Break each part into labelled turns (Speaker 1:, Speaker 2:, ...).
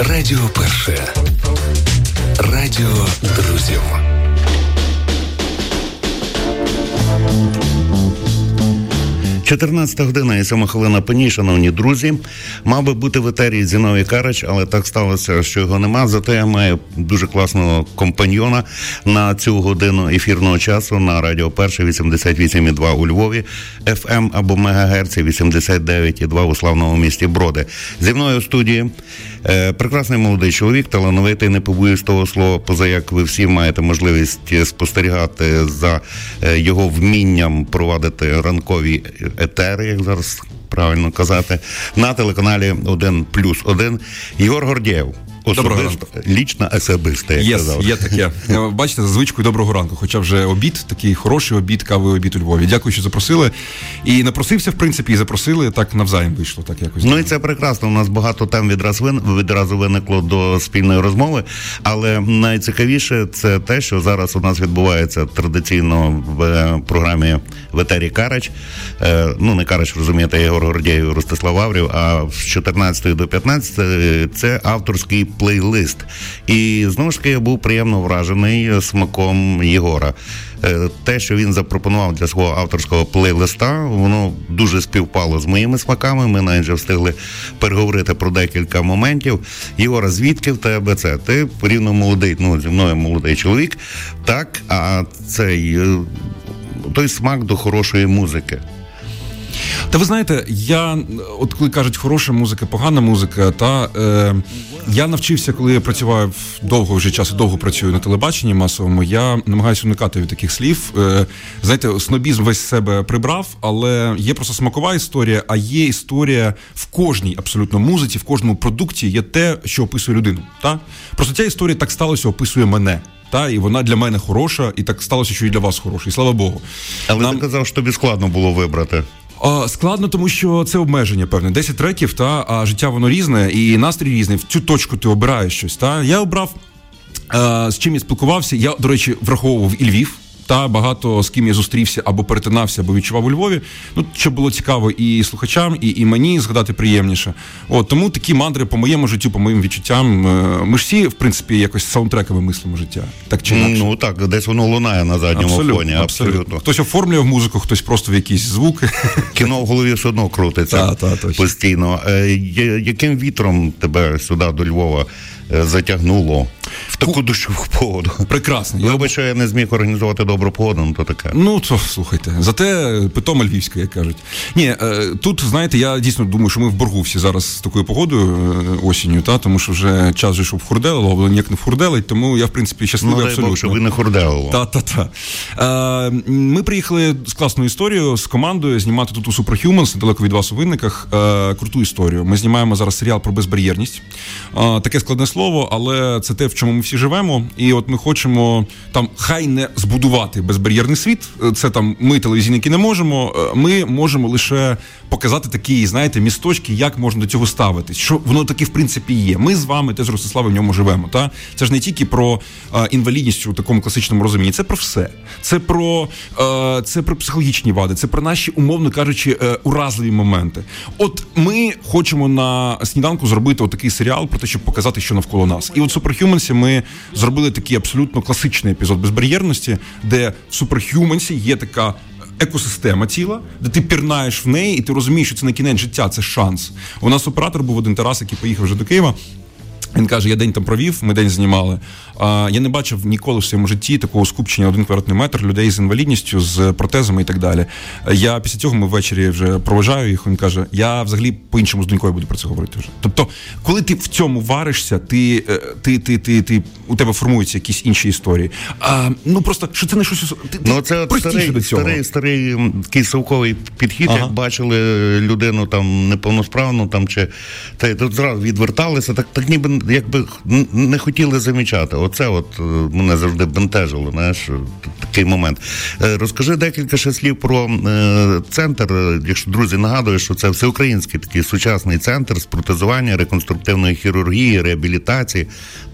Speaker 1: Радіо Перше. Радіо друзів. 14 година і 7 хвилина пені, шановні друзі. Мав би бути в етері Зіновій Карач, але так сталося, що його нема. Зате я маю дуже класного компаньйона на цю годину ефірного часу на радіо Перше 88,2 у Львові, FM ем або Мегагерці 89,2 у славному місті Броди. Зі мною в студії е, прекрасний молодий чоловік, талановитий, не побоюсь того слова, поза як ви всі маєте можливість спостерігати за е, його вмінням провадити ранкові етери, як зараз правильно казати, на телеканалі 1 плюс 1 Єгор Гордєєв. Особисто, лічно особисто, як
Speaker 2: yes,
Speaker 1: казав.
Speaker 2: Є таке. Е, бачите, за звичкою доброго ранку. Хоча вже обід, такий хороший обід, кавий обід у Львові. Дякую, що запросили. І напросився, в принципі, і запросили. Так навзаєм вийшло. Так якось.
Speaker 1: Ну і це прекрасно. У нас багато тем відразу вин відразу виникло до спільної розмови. Але найцікавіше це те, що зараз у нас відбувається традиційно в е, програмі в етері Карач. Е, ну не Карач, розумієте, Єгор Гордєєв, Ростислав Аврів. А з 14 до 15 це авторський плейлист. І знову ж таки я був приємно вражений смаком Єгора. Е, те, що він запропонував для свого авторського плейлиста, воно дуже співпало з моїми смаками. Ми навіть вже встигли переговорити про декілька моментів. Єгора, звідки в тебе це? Ти порівно молодий, ну зі мною молодий чоловік, так, а цей е, той смак до хорошої музики.
Speaker 2: Та ви знаєте, я от коли кажуть хороша музика, погана музика, та е, я навчився, коли я працював довго вже часу, довго працюю на телебаченні масовому. Я намагаюся уникати від таких слів. Е, знаєте, снобізм весь себе прибрав, але є просто смакова історія, а є історія в кожній абсолютно музиці, в кожному продукті є те, що описує людину. Та просто ця історія так сталося, описує мене. Та і вона для мене хороша, і так сталося, що і для вас хороша. І слава Богу.
Speaker 1: Але Нам... ти казав, що тобі складно було вибрати.
Speaker 2: Складно, тому що це обмеження певне. 10 треків, та а життя воно різне, і настрій різний. В цю точку ти обираєш щось. Та я обрав з чим я спілкувався. Я, до речі, враховував і Львів та багато з ким я зустрівся або перетинався, або відчував у Львові. Ну щоб було цікаво і слухачам, і і мені згадати приємніше. От тому такі мандри по моєму життю, по моїм відчуттям. Е, ми ж всі, в принципі, якось саундтреками мислимо життя. Так чи інакше.
Speaker 1: Ну так, десь воно лунає на задньому абсолютно, фоні. Абсолютно. абсолютно.
Speaker 2: Хтось оформлює в музику, хтось просто в якісь звуки.
Speaker 1: Кіно в голові все одно крутиться та, та, постійно. Е, яким вітром тебе сюди до Львова затягнуло? в таку дощову погоду.
Speaker 2: Прекрасно.
Speaker 1: Я Вибач, що я не зміг організувати добру погоду, ну то таке.
Speaker 2: Ну то слухайте, зате питома львівська, як кажуть. Ні, е, тут знаєте, я дійсно думаю, що ми в боргу всі зараз з такою погодою е, осінню, та тому що вже час же, щоб хурделило, але ніяк не хурделить, тому я в принципі щасливий ну, абсолютно. Бог,
Speaker 1: щоб ви не хурделило.
Speaker 2: Та, та, та. Е, Ми приїхали з класною історією з командою знімати тут у Superhumans, недалеко від вас у винниках. Е, круту історію. Ми знімаємо зараз серіал про безбар'єрність. Е, таке складне слово, але це те, в чому ми всі живемо, і от ми хочемо там хай не збудувати безбар'єрний світ. Це там ми телевізійники не можемо. Е, ми можемо лише показати такі, знаєте, місточки, як можна до цього ставитись. Що воно таки в принципі є. Ми з вами теж Ростиславе в ньому живемо. Та це ж не тільки про а, інвалідність у такому класичному розумінні. Це про все. Це про а, це про психологічні вади, це про наші, умовно кажучи, е, уразливі моменти. От ми хочемо на сніданку зробити отакий серіал про те, щоб показати, що навколо нас. І от Superhumans і ми зробили такий абсолютно класичний епізод безбар'єрності, де в Superhumans і є така. Екосистема тіла, де ти пірнаєш в неї, і ти розумієш, що це не кінець життя, це шанс. У нас оператор був один Тарас, який поїхав вже до Києва. Він каже: я день там провів, ми день знімали. А я не бачив ніколи в своєму житті такого скупчення один квадратний метр людей з інвалідністю, з протезами і так далі. Я після цього ми ввечері вже проважаю їх. Він каже: Я взагалі по-іншому з донькою буду про це говорити. вже. Тобто, коли ти в цьому варишся, ти е, ти, ти, ти, ти у тебе формуються якісь інші історії. А ну просто що це не щось ти,
Speaker 1: ну, це старий, до цього. старий, старий такий совковий підхід. Ага. Як бачили людину там неповносправну, там чи та тут зразу відверталися, так так ніби якби не хотіли замічати. Оце от е, мене завжди бентежило. Знаєш, такий момент. Е, розкажи декілька ще слів про е, центр. Якщо друзі нагадую, що це всеукраїнський такий сучасний центр з протезування, реконструктивної хірургії, реабілітації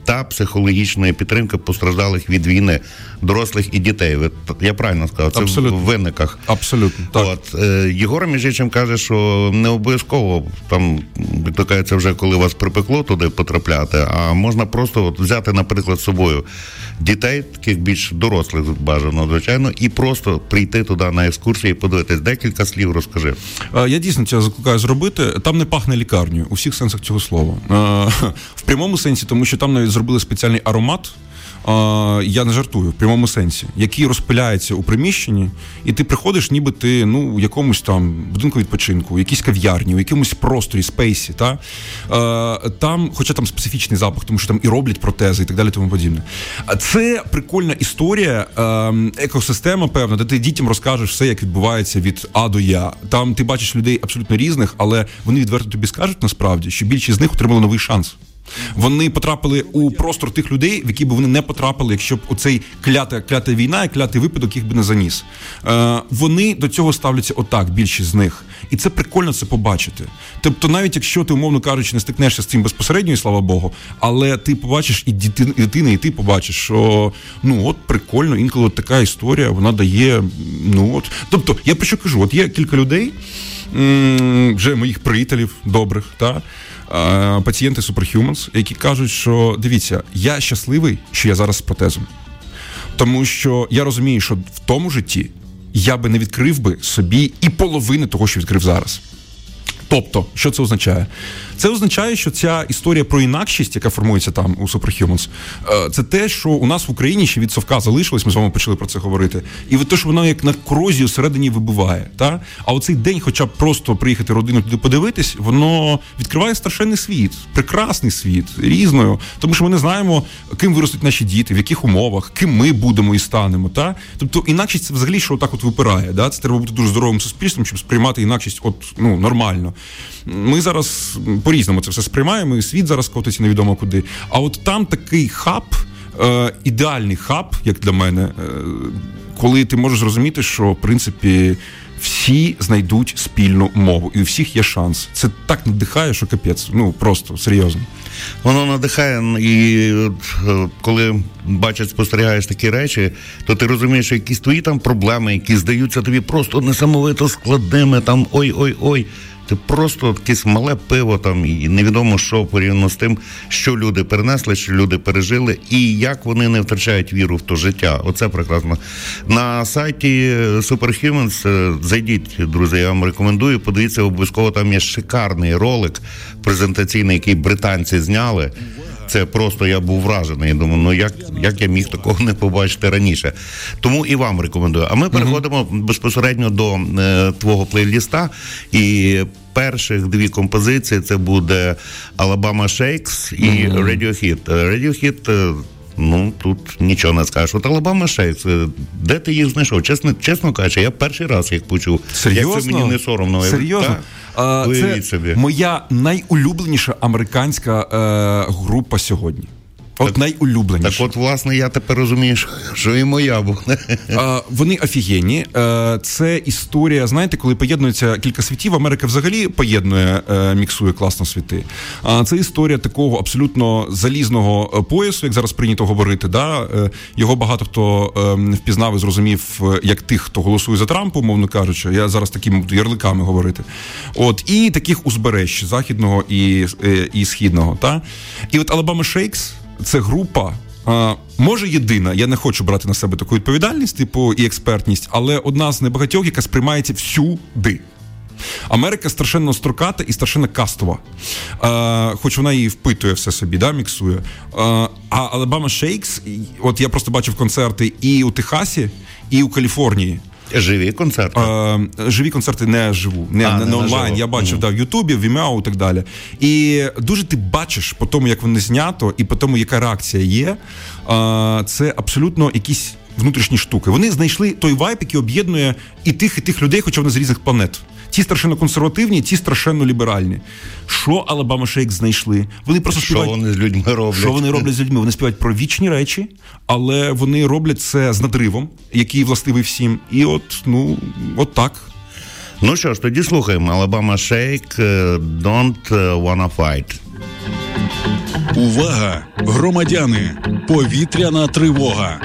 Speaker 1: та психологічної підтримки постраждалих від війни дорослих і дітей. Я правильно сказав, це Абсолютно. в винниках.
Speaker 2: Абсолютно. так.
Speaker 1: От, е, Єгор Міжичем каже, що не обов'язково там як вже коли вас припекло туди потрапляти, а можна просто от, взяти, наприклад, з собою дітей, таких більш дорослих бажано, звичайно, і просто прийти туди на екскурсії подивитись. Декілька слів розкажи.
Speaker 2: Я дійсно це закликаю зробити. Там не пахне лікарню у всіх сенсах цього слова. В прямому сенсі, тому що там навіть зробили спеціальний аромат я не жартую в прямому сенсі, який розпиляється у приміщенні, і ти приходиш, ніби ти ну в якомусь там будинку відпочинку, в якійсь кав'ярні, у якомусь просторі, спейсі. Та? Там, хоча там специфічний запах, тому що там і роблять протези, і так далі, тому подібне. А це прикольна історія, екосистема, певна, де ти дітям розкажеш все, як відбувається від А до Я. Там ти бачиш людей абсолютно різних, але вони відверто тобі скажуть насправді, що більшість з них отримали новий шанс. Вони потрапили у простор тих людей, в які б вони не потрапили, якщо б оцей клята клята війна і клятий випадок їх би не заніс. Е, Вони до цього ставляться отак, більшість з них, і це прикольно це побачити. Тобто, навіть якщо ти, умовно кажучи, не стикнешся з цим безпосередньо, і слава Богу, але ти побачиш і дитина, і ти побачиш, що ну от прикольно, інколи от така історія вона дає. Ну от, тобто, я про що кажу, от є кілька людей. Вже моїх приятелів добрих, та пацієнти Superhumans, які кажуть, що дивіться, я щасливий, що я зараз з протезом. Тому що я розумію, що в тому житті я би не відкрив би собі і половини того, що відкрив зараз. Тобто, що це означає? Це означає, що ця історія про інакшість, яка формується там у Superhumans, е, це те, що у нас в Україні ще від совка залишилось. Ми з вами почали про це говорити. І те, що воно як на корозію всередині вибуває. Та? А оцей день, хоча б просто приїхати родину туди подивитись, воно відкриває страшенний світ, прекрасний світ, різною. Тому що ми не знаємо, ким виростуть наші діти, в яких умовах, ким ми будемо і станемо. Та? Тобто інакшість це взагалі що отак от випирає. Да? Це треба бути дуже здоровим суспільством, щоб сприймати інакшість от, ну, нормально. Ми зараз по-різному це все сприймаємо, і світ зараз котиться невідомо куди. А от там такий хаб, е, ідеальний хаб, як для мене, е, коли ти можеш зрозуміти, що в принципі. Всі знайдуть спільну мову, і у всіх є шанс. Це так надихає, що капець. Ну просто серйозно.
Speaker 1: Воно надихає, і е, коли бачать, спостерігаєш такі речі, то ти розумієш, що якісь твої там проблеми, які здаються тобі просто несамовито складними, там ой-ой-ой. Ти просто якесь мале пиво там і невідомо що порівняно з тим, що люди перенесли, що люди пережили, і як вони не втрачають віру в то життя. Оце прекрасно. На сайті Superhumans е, зайдіть, друзі, я вам рекомендую. Подивіться, обов'язково там є шикарний ролик презентаційний, який британці зняли. Це просто я був вражений. Думаю, ну як як я міг такого не побачити раніше? Тому і вам рекомендую. А ми переходимо безпосередньо до е, твого плейліста і. Перших дві композиції це буде Alabama Shakes і mm-hmm. Radiohead. Radiohead, е, ну тут нічого не скажеш. От Alabama Shakes, е, де ти їх знайшов? Чесно, чесно кажучи, я перший раз їх почув.
Speaker 2: Серйозно?
Speaker 1: Як це мені не соромно.
Speaker 2: Серйозно?
Speaker 1: А, Це собі.
Speaker 2: моя найулюбленіша американська е, група сьогодні. От так, найулюбленіше.
Speaker 1: Так, от, власне, я тепер розумію, що і моя буде.
Speaker 2: Вони офігенні. Е, це історія, знаєте, коли поєднується кілька світів. Америка взагалі поєднує, е, міксує класно світи. А це історія такого абсолютно залізного е, поясу, як зараз прийнято говорити. Да? Його багато хто впізнав і зрозумів, як тих, хто голосує за Трампа, умовно кажучи. Я зараз такими ярликами говорити. От і таких узбереж західного і і східного. Та? І от Alabama Shakes це група. Може єдина, я не хочу брати на себе таку відповідальність, типу і експертність, але одна з небагатьох, яка сприймається всюди. Америка страшенно строката і страшенно кастова, а, хоч вона її впитує все собі, да, міксує. А Alabama Shakes, от я просто бачив концерти і у Техасі, і у Каліфорнії.
Speaker 1: Живі концерти.
Speaker 2: Е, живі концерти не живу, не, а, не, не онлайн. Наживо. Я бачив mm да, в Ютубі, в Vimeo і так далі. І дуже ти бачиш по тому, як вони знято, і по тому, яка реакція є. Е, це абсолютно якісь внутрішні штуки. Вони знайшли той vibe, який об'єднує і тих, і тих людей, хоча вони з різних планет. Ті страшенно консервативні, ті страшенно ліберальні. Що Alabama Shakes знайшли? Вони просто
Speaker 1: співають... Вони з людьми роблять?
Speaker 2: Що вони роблять з людьми? Вони співають про вічні речі, але вони роблять це з надривом, який властивий всім. І от, ну, от так.
Speaker 1: Ну що ж, тоді слухаємо Alabama Shake Don't Wanna Fight.
Speaker 3: Увага, громадяни! Повітряна тривога.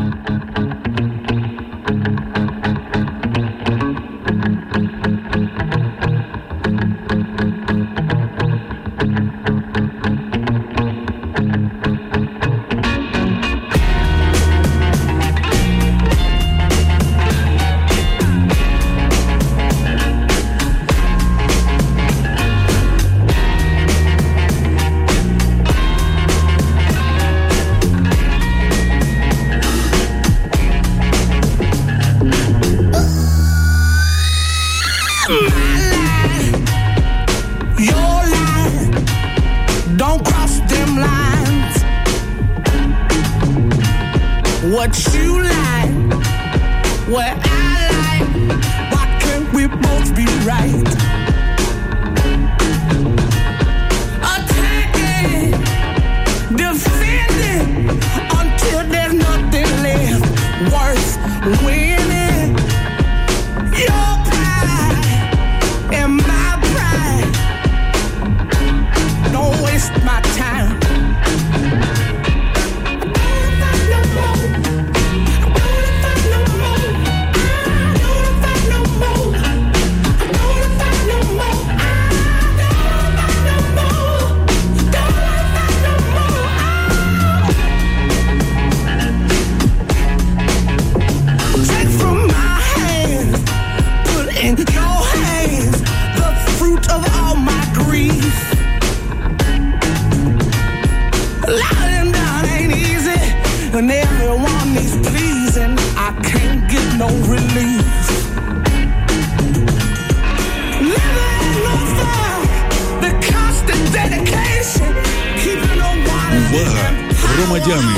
Speaker 3: Увага,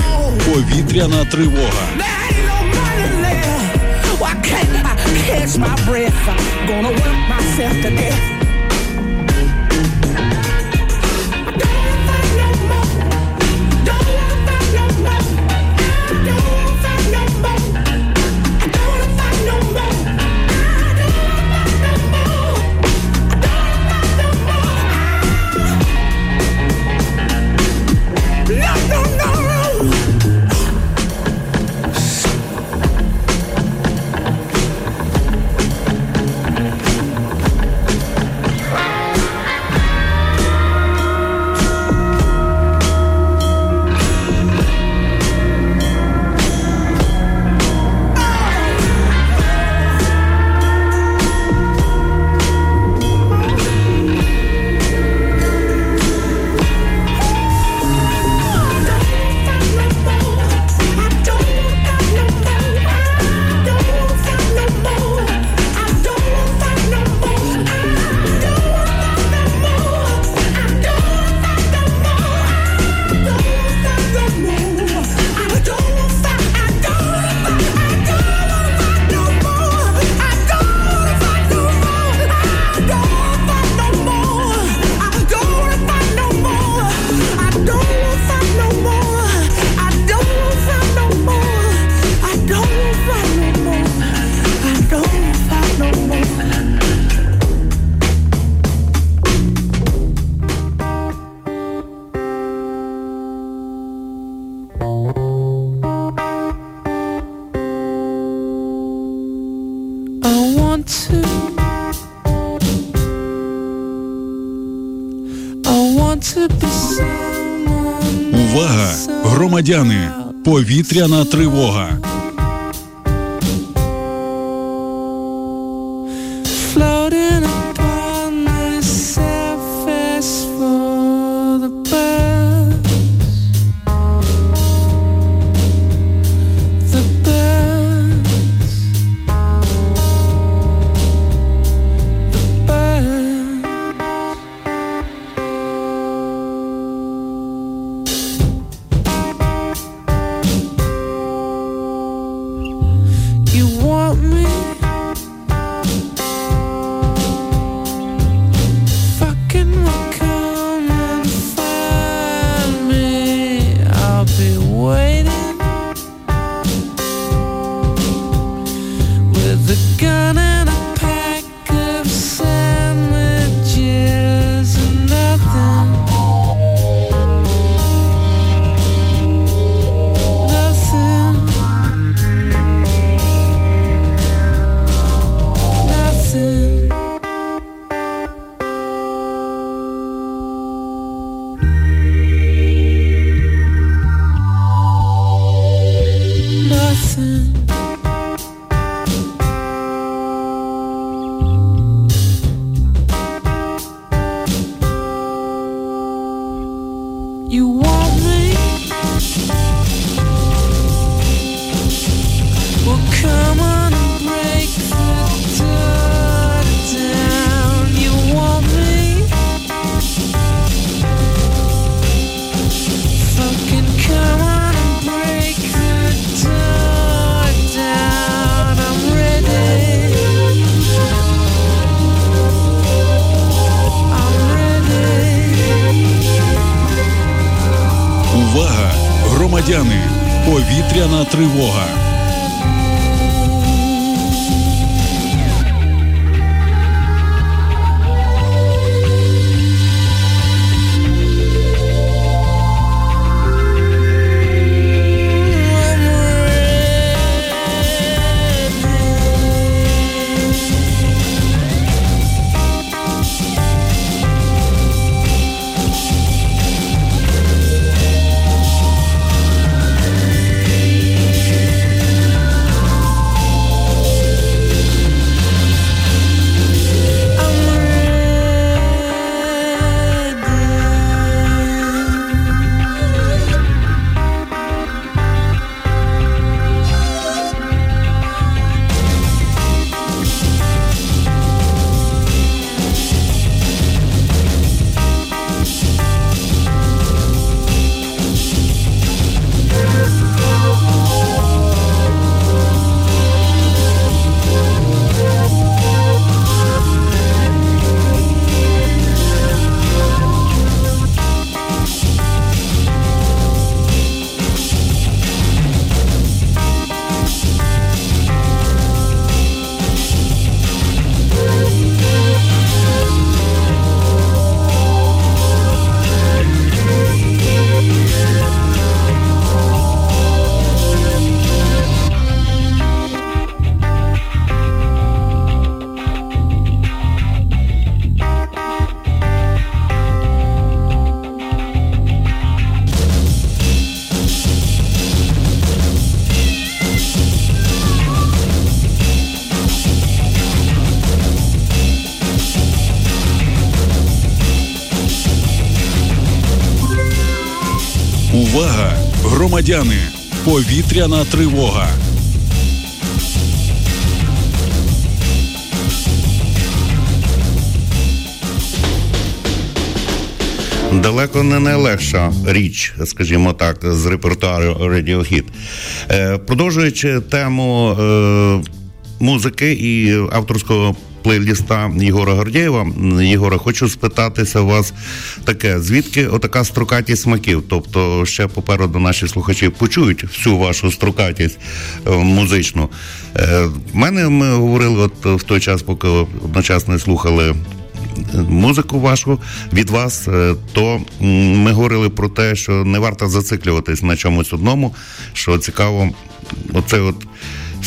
Speaker 3: громадяни! Повітряна тривога. Громадяни! Повітряна тривога.
Speaker 1: Далеко не найлегша річ, скажімо так, з репертуару Radiohead. Е, Продовжуючи тему е, музики і авторського плейліста Єгора Гордєєва. Єгора, хочу спитатися у вас таке: звідки отака строкатість смаків? Тобто, ще попереду наші слухачі почують всю вашу строкатість е, музичну. Е, В мене ми говорили от в той час, поки одночасно слухали музику вашу від вас, е, то ми говорили про те, що не варто зациклюватись на чомусь одному, що цікаво, оце от.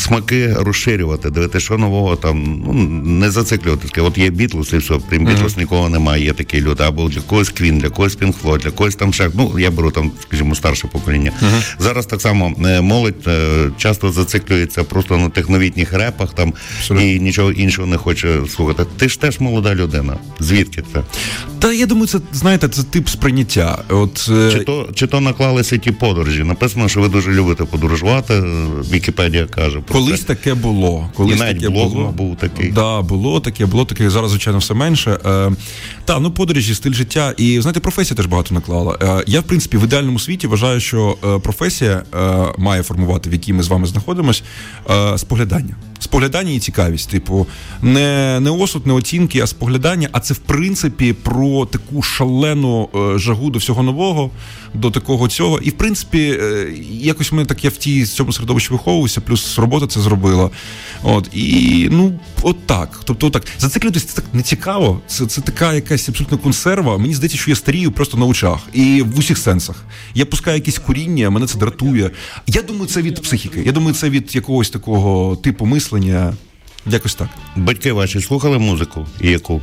Speaker 1: Смаки розширювати, дивити, що нового там, ну не зациклюватися. От є Бітлз, і все, крім Бітлз нікого немає, є такі люди. Або для когось Квін, для когось Floyd, для когось там ще. Ну, я беру там, скажімо, старше покоління. Зараз так само е, молодь е, часто зациклюється просто на тих новітніх репах там і нічого іншого не хоче слухати. Ти ж теж молода людина. Звідки це?
Speaker 2: Та я думаю, це знаєте, це тип сприйняття. От е,
Speaker 1: Чи то, чи то наклалися ті подорожі? Написано, що ви дуже любите подорожувати. Вікіпедія каже. Про
Speaker 2: Колись таке було. Колись
Speaker 1: навіть
Speaker 2: таке
Speaker 1: блог
Speaker 2: було.
Speaker 1: був такий.
Speaker 2: Да, було таке, було таке. Зараз, звичайно, все менше. Е, та, ну подорожі, стиль життя. І знаєте, професія теж багато наклала. Е, я, в принципі, в ідеальному світі вважаю, що е, професія е, має формувати, в якій ми з вами знаходимось, е, споглядання. Споглядання і цікавість. Типу, не, не осуд, не оцінки, а споглядання. А це в принципі про таку шалену е, жагу до всього нового, до такого цього. І в принципі, е, якось ми так я в тій цьому середовищі виховувався, плюс робота це зробила. От і ну, от так. Тобто, так зациклюватися це так не цікаво. Це, це така якась абсолютно консерва. Мені здається, що я старію просто на очах і в усіх сенсах. Я пускаю якісь коріння, мене це дратує. Я думаю, це від психіки. Я думаю, це від якогось такого типу мислення. Якось так.
Speaker 1: Батьки ваші слухали музику яку?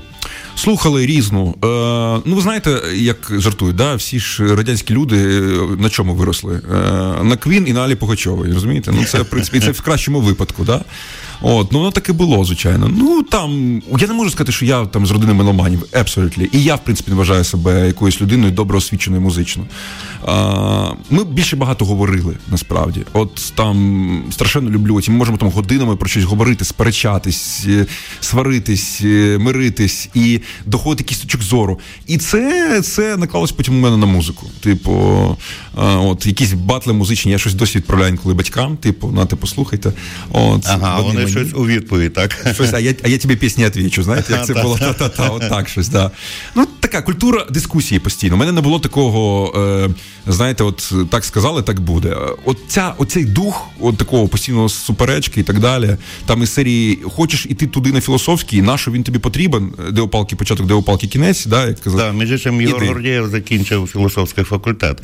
Speaker 2: Слухали різну. Е, ну, ви знаєте, як жартують, да? всі ж радянські люди е, на чому виросли? Е, на Квін і на Алі Пугачовій, розумієте? Ну, це, в принципі, це в кращому випадку, да? От, ну воно так і було, звичайно. Ну там я не можу сказати, що я там з родини меломанів, абсолютно. І я, в принципі, не вважаю себе якоюсь людиною добре освіченою музично. А, Ми більше багато говорили насправді. От там страшенно люблю. Ці ми можемо там годинами про щось говорити, сперечатись, е, сваритись, е, миритись і доходити якісь точок зору. І це це наклалось потім у мене на музику. Типу, а, от якісь батли музичні, я щось досі відправляю інколи батькам. Типу, на типу, слухайте. От,
Speaker 1: Ага,
Speaker 2: вони мені-
Speaker 1: щось у відповідь, так?
Speaker 2: Щось, а я, а я тобі пісні відвічу, знаєте, як це було та-та-та, от так щось, да. Ну, така культура дискусії постійно. У мене не було такого, е, знаєте, от так сказали, так буде. От ця, оцей дух, от такого постійного суперечки і так далі. Там із серії хочеш іти туди на філософський, на що він тобі потрібен, де опалки початок, де опалки кінець, да, як казав.
Speaker 1: Да, між іншим, Єгор. Гордєєв закінчив філософський факультет.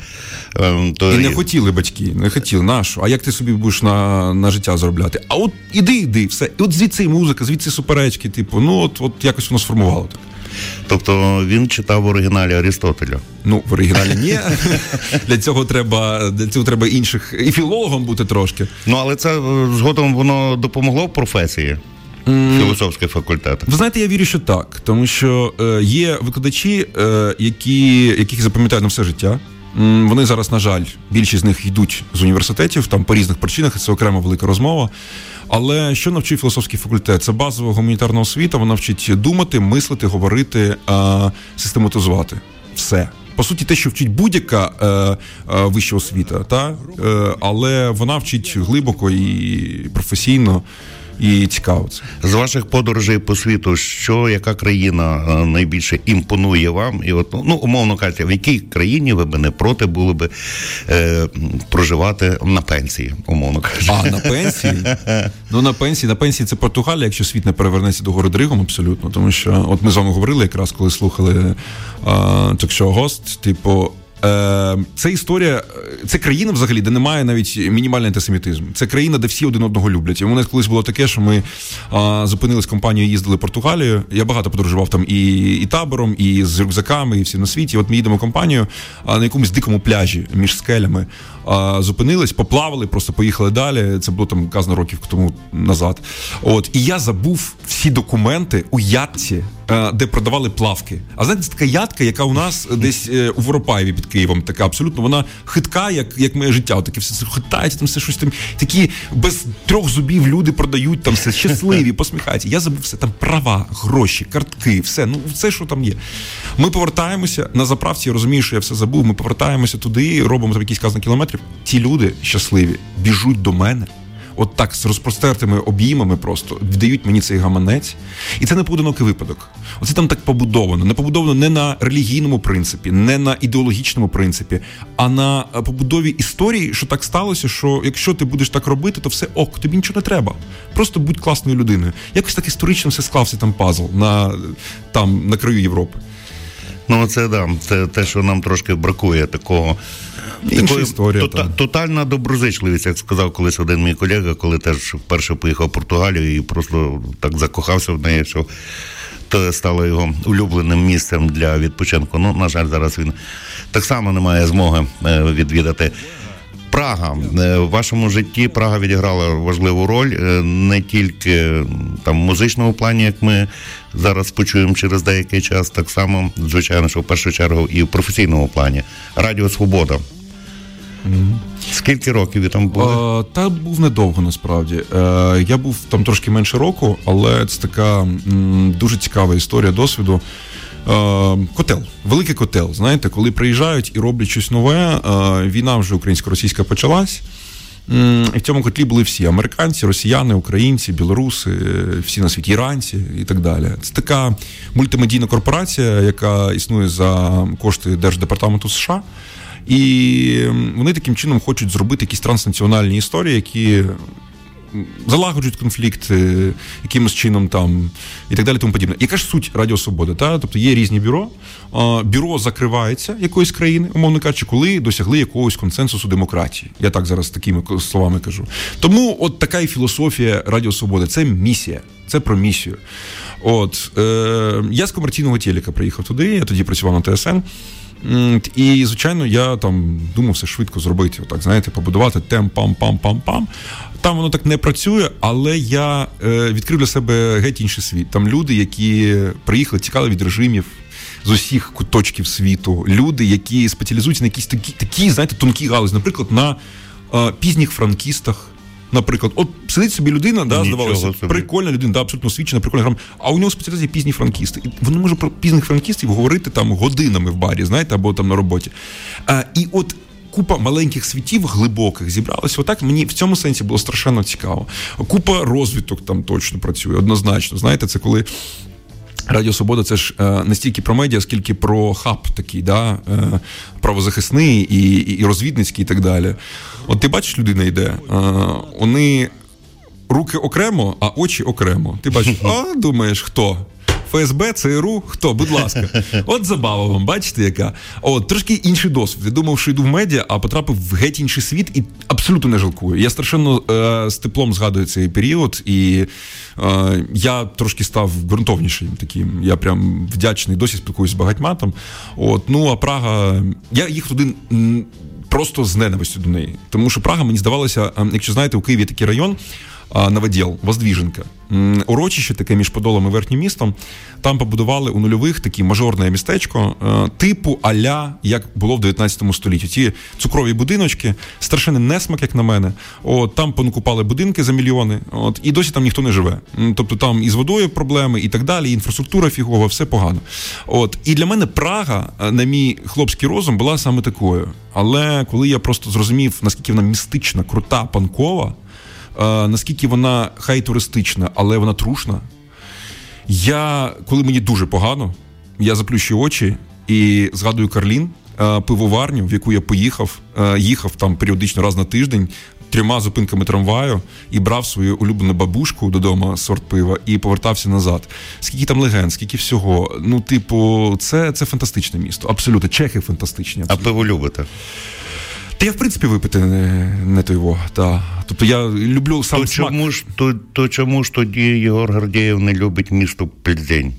Speaker 1: Ем, то
Speaker 2: І не хотіли батьки, не хотіли. Нащо? А як ти собі будеш на, на життя заробляти? А от іди, іди, все. І от звідси і музика, звідси суперечки, типу, ну от, от якось воно сформувало так.
Speaker 1: Тобто він читав в оригіналі Арістотеля.
Speaker 2: Ну, в оригіналі ні. Для цього треба для цього треба інших і філологом бути трошки.
Speaker 1: Ну, але це е, згодом воно допомогло в професії. Філософський факультет.
Speaker 2: Ви знаєте, я вірю, що так, тому що е, є викладачі, е, які, яких запам'ятають на все життя. Вони зараз, на жаль, більшість з них йдуть з університетів, там по різних причинах, це окрема велика розмова. Але що навчив філософський факультет? Це базова гуманітарна освіта, вона вчить думати, мислити, говорити, е, систематизувати. Все. По суті, те, що вчить будь-яка е, е, вища освіта, та? Е, але вона вчить глибоко і професійно, і цікаво це.
Speaker 1: З ваших подорожей по світу, що яка країна е, найбільше імпонує вам? І от ну умовно кажучи, в якій країні ви б не проти були б е, проживати на пенсії, умовно кажучи.
Speaker 2: А на пенсії? Ну на пенсії, на пенсії це Португалія, якщо світ не перевернеться до гори Дригом, абсолютно. Тому що от ми з вами говорили якраз, коли слухали ток-шоу гост, типу. Е, Це історія, е, це країна взагалі, де немає навіть мінімальний антисемітизм. Це країна, де всі один одного люблять. І у мене колись було таке, що ми а, зупинились компанією, їздили в Португалію. Я багато подорожував там і, і табором, і з рюкзаками, і всі на світі. От ми їдемо компанію а, на якомусь дикому пляжі між скелями. А, зупинились, поплавали, просто поїхали далі. Це було там казно років тому назад. От і я забув всі документи у ятці, е, де продавали плавки. А знаєте, це така ятка, яка у нас десь е, у Воропаєві під Києвом, така абсолютно вона хитка, як, як моє життя. Таке все хитається, там все щось там. Такі без трьох зубів люди продають там все щасливі, посміхаються. Я забув все там права, гроші, картки, все. Ну все, що там є. Ми повертаємося на заправці. Я розумію, що я все забув. Ми повертаємося туди, робимо там якісь казни кілометрів. Ті люди щасливі біжуть до мене. От так з розпростертими обіймами просто віддають мені цей гаманець, і це не поодинокий випадок. Оце там так побудовано. Не побудовано не на релігійному принципі, не на ідеологічному принципі, а на е, побудові історії, що так сталося, що якщо ти будеш так робити, то все ок, тобі нічого не треба. Просто будь класною людиною. Якось так історично все склався там пазл на там на краю Європи.
Speaker 1: Ну, це да, це те, що нам трошки бракує такого.
Speaker 2: Інша історія,
Speaker 1: тота-
Speaker 2: так.
Speaker 1: тотальна доброзичливість, як сказав колись один мій колега, коли теж вперше поїхав в Португалію і просто так закохався в неї, що то стало його улюбленим місцем для відпочинку. Ну, на жаль, зараз він так само не має змоги е, відвідати. Прага Е, в вашому житті Прага відіграла важливу роль е, не тільки там в музичному плані, як ми зараз почуємо через деякий час, так само, звичайно, що в першу чергу і в професійному плані. Радіо Свобода. Скільки років ви там були?
Speaker 2: Та був недовго насправді. Е, Я був там трошки менше року, але це така дуже цікава історія досвіду. Е, Котел, великий котел. Знаєте, коли приїжджають і роблять щось нове, е, війна вже українсько-російська почалась. І в цьому котлі були всі: американці, росіяни, українці, білоруси, всі на світі, іранці і так далі. Це така мультимедійна корпорація, яка існує за кошти Держдепартаменту США. І вони таким чином хочуть зробити якісь транснаціональні історії, які залагоджують конфлікт е, якимось чином там і так далі. Тому подібне. Яка ж суть Радіо Свободи? Та? Тобто є різні бюро. Бюро закривається якоїсь країни, умовно кажучи, коли досягли якогось консенсусу демократії. Я так зараз такими словами кажу. Тому от така і філософія Радіо Свободи це місія, це про місію. От е, я з комерційного телека приїхав туди, я тоді працював на ТСН. І, звичайно, я там думав все швидко зробити, отак, знаєте, побудувати тем пам пам пам пам Там воно так не працює, але я е, відкрив для себе геть інший світ. Там люди, які приїхали, тікали від режимів. З усіх куточків світу люди, які спеціалізуються на якісь такі, такі знаєте, тонкі галузі, наприклад, на е, пізніх франкістах. Наприклад, от сидить собі людина, да, здавалося,
Speaker 1: собі.
Speaker 2: прикольна людина, да, абсолютно освічена, прикольна грам. А у нього спеціалізація пізні франкісти. І вони можуть про пізних франкістів говорити там годинами в барі, знаєте, або там на роботі. А, і от. Купа маленьких світів глибоких зібралася. Отак мені в цьому сенсі було страшенно цікаво. Купа розвиток там точно працює, однозначно. Знаєте, це коли Радіо Свобода це ж е, не стільки про медіа, скільки про хаб такий, да? е, правозахисний і, і, розвідницький, і так далі. От ти бачиш, людина йде, е, вони руки окремо, а очі окремо. Ти бачиш, а думаєш, хто? ФСБ, ЦРУ, хто? Будь ласка. От забава вам, бачите, яка. От, трошки інший досвід. Я думав, що йду в медіа, а потрапив в геть інший світ і абсолютно не жалкую. Я страшенно е, з теплом згадую цей період, і е, я трошки став ґрунтовнішим таким. Я прям вдячний, досі спілкуюся з багатьма там. От, ну а Прага, я їх туди. Просто з ненавистю до неї. Тому що Прага мені здавалося, е, якщо знаєте, у Києві такий район, Новоділ, Воздвіженка. Урочище таке між Подолом і Верхнім містом. Там побудували у нульових таке мажорне містечко, е, типу аля, як було в 19 столітті. Ті цукрові будиночки, страшенний несмак, як на мене. От, там понакупали будинки за мільйони, от, і досі там ніхто не живе. Тобто там і з водою проблеми, і так далі, і інфраструктура фігова, все погано. От, і для мене Прага, е, на мій хлопський розум, була саме такою. Але коли я просто зрозумів, наскільки вона містична, крута, панкова, наскільки вона хай туристична, але вона трушна. Я, коли мені дуже погано, я заплющую очі і згадую Карлін, е, пивоварню, в яку я поїхав, е, їхав там періодично раз на тиждень. Трьома зупинками трамваю і брав свою улюблену бабушку додому сорт пива і повертався назад. Скільки там легенд, скільки всього. Ну, типу, це, це фантастичне місто. Абсолютно. Чехи фантастичні.
Speaker 1: А пиво любите?
Speaker 2: Та я, в принципі, випити не, не то його. Та. Тобто я люблю сам
Speaker 1: То
Speaker 2: смак.
Speaker 1: чому, ж, то, то чому ж тоді Єгор Гордієв не любить місто Пельдень?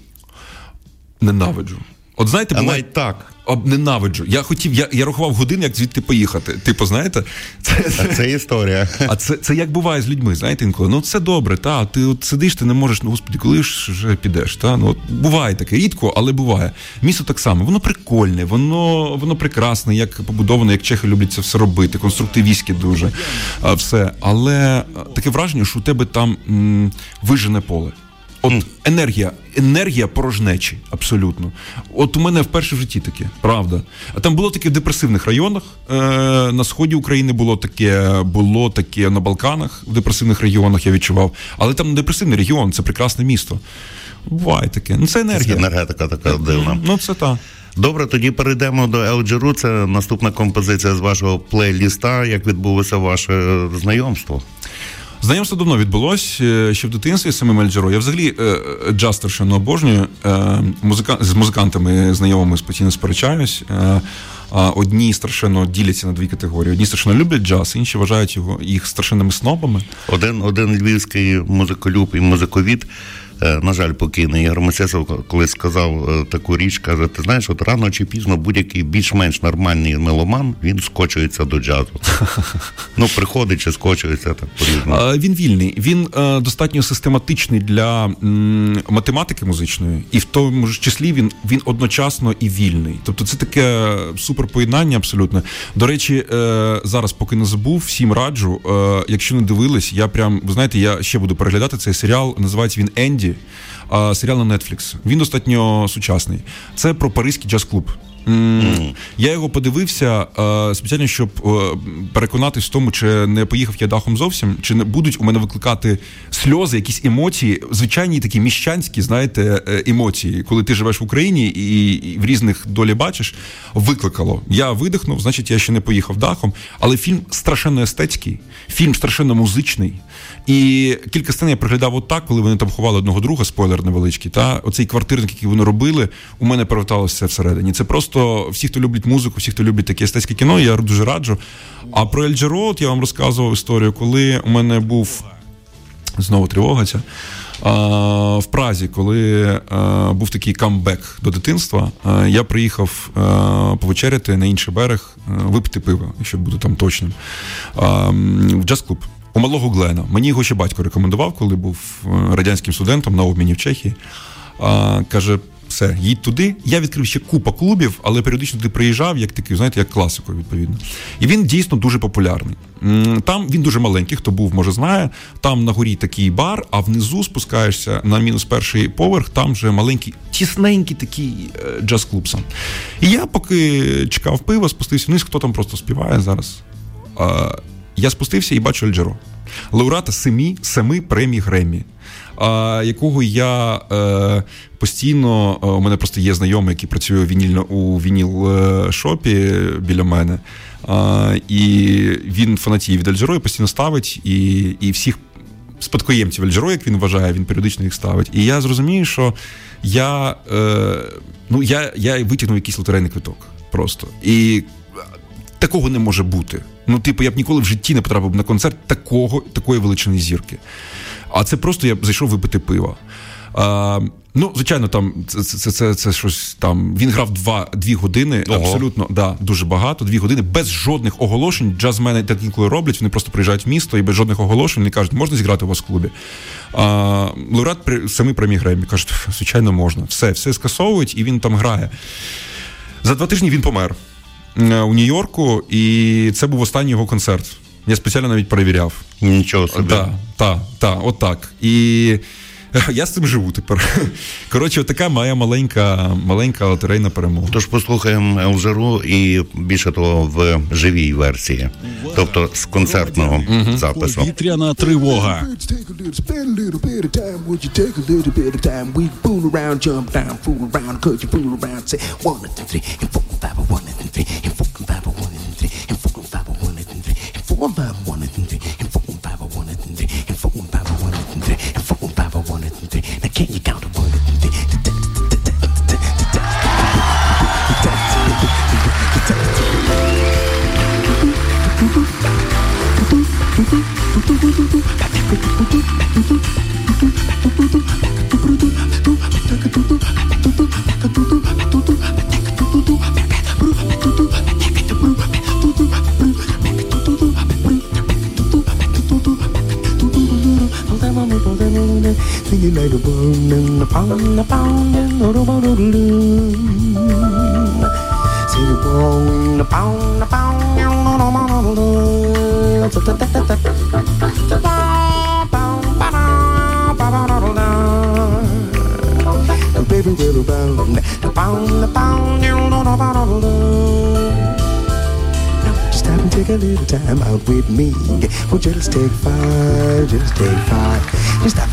Speaker 2: Ненавиджу. От знаєте,
Speaker 1: А навіть так.
Speaker 2: Об, ненавиджу. Я хотів, я, я рахував годин, як звідти поїхати. Типу, знаєте, це,
Speaker 1: А це історія.
Speaker 2: а це, це як буває з людьми, знаєте, інколи. Ну це добре, та ти от сидиш, ти не можеш, ну господи, коли ж вже підеш? Та? Ну, от буває таке, рідко, але буває. Місто так само, воно прикольне, воно, воно прекрасне, як побудоване, як чехи люблять це все робити, конструктивістське дуже а, все. Але таке враження, що у тебе там м, вижене поле. От енергія, енергія порожнечі, абсолютно. От у мене вперше в житті таке, правда. А там було таке в депресивних районах. Е, на сході України було таке, було таке на Балканах, в депресивних регіонах я відчував. Але там не депресивний регіон, це прекрасне місто. Буває таке. Ну це
Speaker 1: Це
Speaker 2: енергія.
Speaker 1: енергетика така дивна.
Speaker 2: Ну це та.
Speaker 1: Добре, тоді перейдемо до Елджеру. Це наступна композиція з вашого плейліста. Як відбулося ваше знайомство?
Speaker 2: Знайомство давно відбулось е, ще в дитинстві з самим Ельджеро. Я взагалі е, е, джаз страшенно обожнюю. Музика... З музикантами знайомими постійно сперечаюсь. Одні страшенно діляться на дві категорії. Одні страшенно люблять джаз, інші вважають його їх страшенними снобами.
Speaker 1: Один, один львівський музиколюб і музиковід, на жаль, покійний Ігор Мосесов колись сказав е, таку річ, каже: ти знаєш, от рано чи пізно будь-який більш-менш нормальний меломан він скочується до джазу. ну, приходить чи скочується так по-різному.
Speaker 2: Е, Він вільний, він е, достатньо систематичний для математики музичної, і в тому ж числі він, він одночасно і вільний. Тобто це таке суперпоєднання абсолютно. До речі, е, зараз, поки не забув, всім раджу. Е, якщо не дивились, я прям ви знаєте, я ще буду переглядати цей серіал. Називається він Енді. Е, Серіал на Netflix. Він достатньо сучасний. Це про паризький джаз-клуб. М, Я його подивився е, спеціально, щоб е, переконатись в тому, чи не поїхав я дахом зовсім, чи не будуть у мене викликати сльози, якісь емоції, звичайні такі міщанські, знаєте, е, емоції, коли ти живеш в Україні і, і в різних долі бачиш, викликало. Я видихнув, значить, я ще не поїхав дахом. Але фільм страшенно естетський, фільм страшенно музичний. І кілька сцен я приглядав отак, коли вони там ховали одного друга, спойлер невеличкий. Та оцей квартирник, який вони робили, у мене переверталося всередині. Це просто всі, хто люблять музику, всі, хто люблять таке естетське кіно, я дуже раджу. А про от я вам розказував історію, коли у мене був знову тривога ця. А, в Празі, коли а, був такий камбек до дитинства, а, я приїхав а, повечеряти на інший берег, випити пиво, якщо буду там точним. В джаз-клуб. У малого Глена. Мені його ще батько рекомендував, коли був е, радянським студентом на обміні в Чехії. А, каже: все, їдь туди. Я відкрив ще купа клубів, але періодично туди приїжджав, як такий, знаєте, як класикою, відповідно. І він дійсно дуже популярний. Там він дуже маленький, хто був, може знає. Там на горі такий бар, а внизу спускаєшся на мінус перший поверх, там вже маленький, тісненький такий е, джаз-клуб сам. І я поки чекав пива, спустився вниз, хто там просто співає зараз. Я спустився і бачу Альджеро. Лауреата семи, семи премій Греммі, якого я е, постійно, е, у мене просто є знайомий, який працює у вінільно у вініл е, шопі біля мене. А, і він фанатіє від Альджеро і постійно ставить і, і всіх спадкоємців Альджеро, як він вважає, він періодично їх ставить. І я зрозумію, що я, е, ну, я, я витягнув якийсь лотерейний квиток просто. І такого не може бути. Ну, типу, я б ніколи в житті не потрапив на концерт такого, такої величини зірки. А це просто я б зайшов випити пива. А, ну, звичайно, там це, це, це, це, це щось там. Він грав два, дві години,
Speaker 1: Ого.
Speaker 2: абсолютно да, дуже багато, дві години, без жодних оголошень. Джазмени так інколи роблять, вони просто приїжджають в місто і без жодних оголошень вони кажуть, можна зіграти у вас в клубі. А, лауреат при самі премії Греммі кажуть, звичайно, можна. Все, все скасовують, і він там грає. За два тижні він помер у Нью-Йорку, і це був останній його концерт. Я спеціально навіть перевіряв.
Speaker 1: Нічого собі.
Speaker 2: Так, так, так, отак. І е, я з цим живу тепер. Коротше, така моя маленька, маленька лотерейна перемога.
Speaker 1: Тож послухаємо Елжеру і більше того в живій версії, тобто з концертного запису.
Speaker 3: Повітряна тривога.
Speaker 4: three, and four, and five, one, and three, and four, and five, one, and three, and four, and five,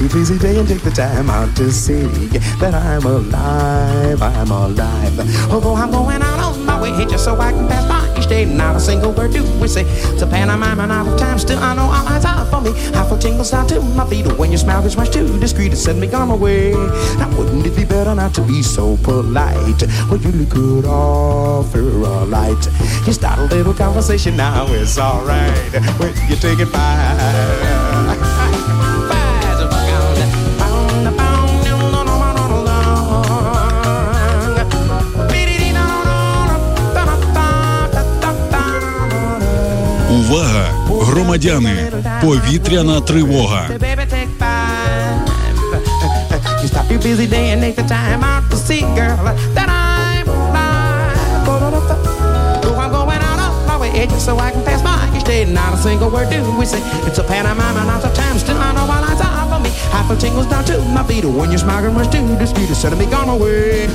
Speaker 4: Stop busy day and take the time out to see that I'm alive, I'm alive. Although I'm going out on my way just so I can pass by each day, not a single word do we say. It's a pantomime and out of time, still I know all eyes are for me. I feel tingles down to my feet when your smile gets much too discreet to send me on my way. Now wouldn't it be better not to be so polite? Well, you look good offer a light. You start a little conversation now, it's alright. When you take it by. On my way just so I can pass by each day. Not a single word do we say. It's a pantomime and out of time. Still, I know all eyes are for me. I feel tingles down to my feet when your smile runs too discreet to send me gone away.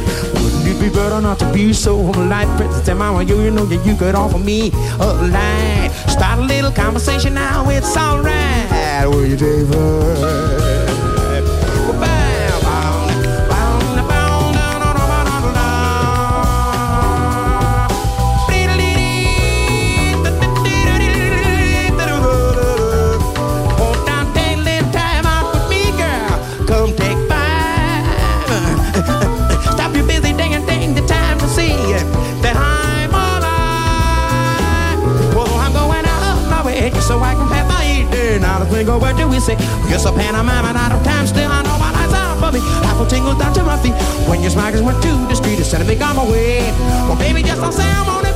Speaker 4: Be better not to be so polite? Princess and mama, you, you know that you could offer me a line. Start a little conversation now, it's alright. Will you, David? I'm awake. Well,
Speaker 5: baby, just don't say I'm on it.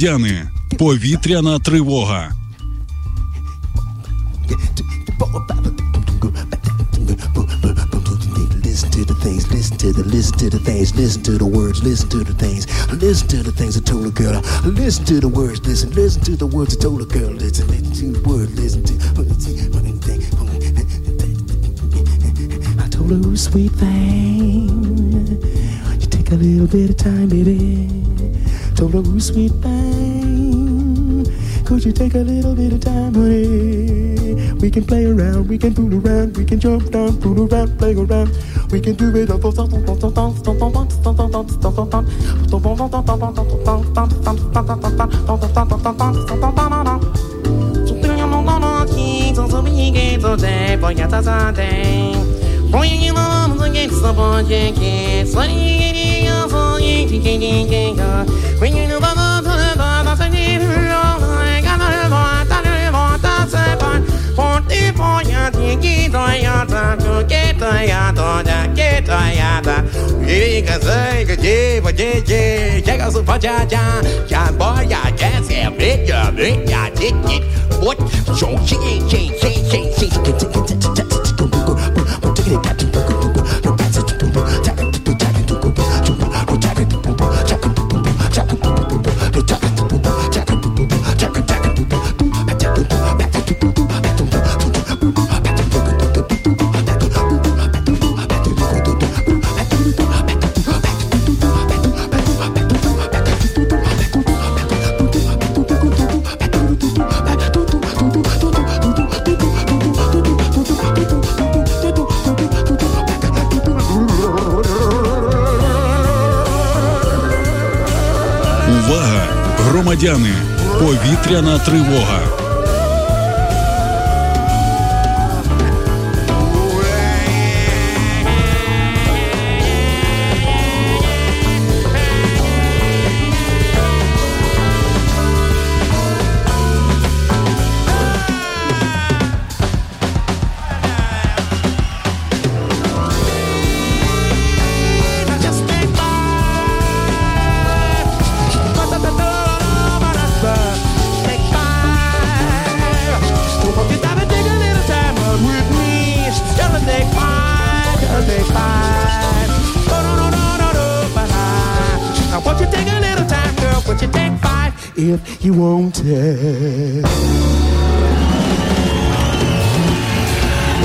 Speaker 6: Громадяни! Повітряна тривога!
Speaker 5: Listen to the things, listen to the, listen to the things, listen to the words, listen to the things, listen to the things I told a girl. Listen to the words, listen, listen to the words I told a girl. Listen, listen to the words, listen to. I told her, sweet thing, you take a little bit of time, baby. Told her, sweet thing, could you take a little bit of time, honey? We can play around, we can fool around, we can jump down, fool around, play around. We can do it.
Speaker 4: Ja boy ya jazz ya big ya big ya dick it. What?
Speaker 6: Громадяни! Повітряна тривога!
Speaker 5: If you take.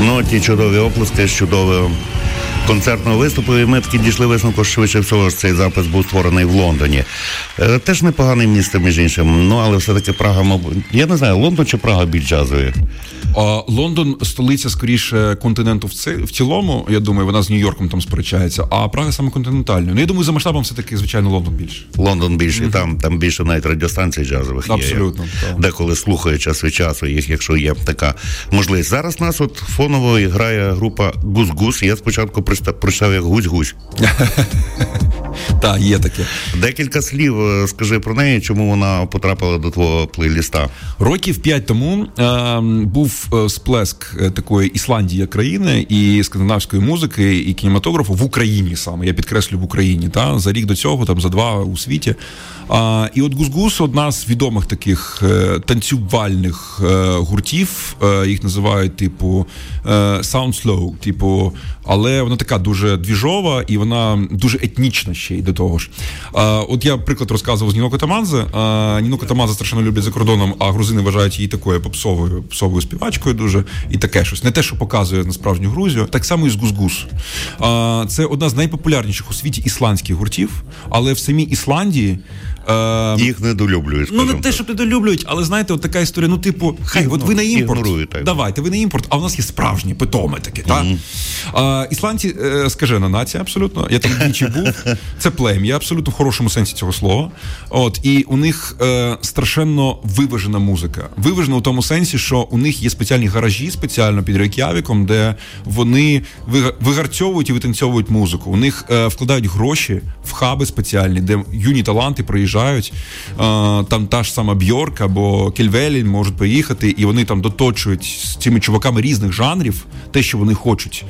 Speaker 1: Ну, ті чудові оплески з чудового концертного виступу. І ми таки дійшли висновку, що швидше всього цей запис був створений в Лондоні. Е, теж непогане місце, між іншим. Ну, але все-таки Прага, мабуть. Я не знаю, Лондон чи Прага більш джазові.
Speaker 2: А, Лондон столиця скоріше континенту в, це, в цілому. Я думаю, вона з Нью-Йорком там сперечається, а Прага саме континентальною. Ну я думаю, за масштабом все таки звичайно Лондон більше.
Speaker 1: Лондон більше, і там, там більше навіть радіостанцій джазових є.
Speaker 2: Абсолютно, так.
Speaker 1: Деколи слухаю час від часу їх, якщо є така можливість. Зараз нас от фоново грає група Гус-Гус. Я спочатку приста- прочитав як гусь-гусь.
Speaker 2: Так, є таке.
Speaker 1: Декілька слів е, скажи про неї, чому вона потрапила до твого плейліста.
Speaker 2: Років п'ять тому е, був сплеск е, такої Ісландії як країни і скандинавської музики і кінематографу в Україні саме. Я підкреслю в Україні. Та за рік до цього, там за два у світі. А, і от Гузгус одна з відомих таких е, танцювальних е, гуртів. Е, їх називають типу Sound Slow, типу, але вона така дуже двіжова і вона дуже етнічна ще й до, того ж. А, от я приклад розказував з Ніно Катамадзе. А, Ніно Катамадзе страшенно люблять за кордоном, а грузини вважають її такою попсовою, попсовою співачкою дуже і таке щось. Не те, що показує на справжню Грузію, так само і з Гузгус. Це одна з найпопулярніших у світі ісландських гуртів, але в самій Ісландії. Е,
Speaker 1: Їх недолюблюють,
Speaker 2: Ну, не те, що недолюблюють, але знаєте, от така історія. Ну, типу, хай, от ви на імпорт. Давайте, ви на імпорт, а у нас є справжні питоми такі. так? А, ісландці е, скажена нація, абсолютно. Я там двічі був. Це плем'я, абсолютно в хорошому сенсі цього слова. От, і у них е, страшенно виважена музика. Виважена у тому сенсі, що у них є спеціальні гаражі, спеціально під Рейк'явіком, де вони вигарцьовують і витанцьовують музику. У них е, вкладають гроші в хаби спеціальні, де юні таланти приїжджають. Е, там та ж сама Бьорк або Кельвелін можуть приїхати, і вони там доточують з цими чуваками різних жанрів те, що вони хочуть.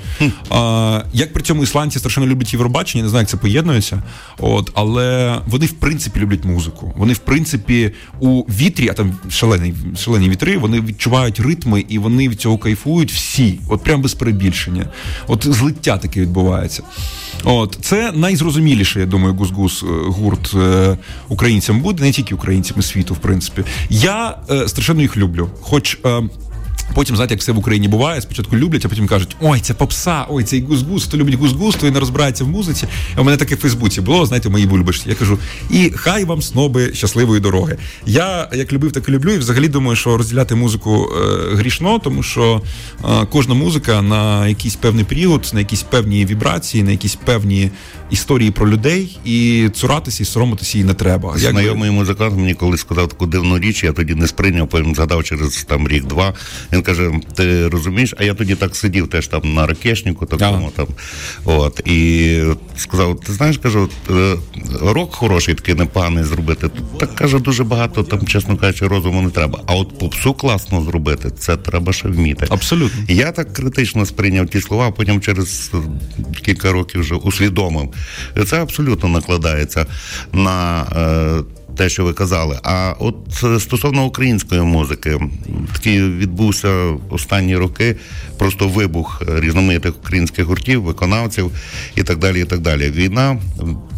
Speaker 2: Як при цьому ісландці страшенно люблять Євробачення, не знаю, як це поєднується. От, але вони в принципі люблять музику. Вони, в принципі, у вітрі, а там шалені, шалені вітри, вони відчувають ритми і вони від цього кайфують всі. От прям без перебільшення. От злиття таке відбувається. От це найзрозуміліше, я думаю, гус-гус е, гурт е, українцям буде, не тільки українцям і світу, в принципі. Я е, страшенно їх люблю. Хоч. Е, Потім, знаєте, як все в Україні буває, спочатку люблять, а потім кажуть, ой, це попса, ой, цей гус-гус, хто любить гус-гус, той не розбирається в музиці. А у мене таке в Фейсбуці було, знаєте, в моїй бульбашці. Я кажу, і хай вам сноби щасливої дороги. Я як любив, так і люблю, і взагалі думаю, що розділяти музику е, грішно, тому що е, кожна музика на якийсь певний період, на якісь певні вібрації, на якісь певні історії про людей, і цуратися і соромитися її не треба. Якби-
Speaker 1: Знайомий музикант мені колись сказав таку дивну річ, я тоді не сприйняв, потім згадав через там рік-два. Він каже: ти розумієш, а я тоді так сидів теж там на ракешнику, такому там. От, і сказав: ти знаєш, кажу, е, рок хороший, такий непоганий зробити. Так каже, дуже багато там, чесно кажучи, розуму не треба. А от попсу класно зробити, це треба ще вміти.
Speaker 2: Абсолютно.
Speaker 1: Я так критично сприйняв ті слова, а потім через е, кілька років вже усвідомив. Це абсолютно накладається на е, те, що ви казали. А от е, стосовно української музики, такий відбувся останні роки просто вибух е, різноманітних українських гуртів, виконавців і так далі. І так далі. Війна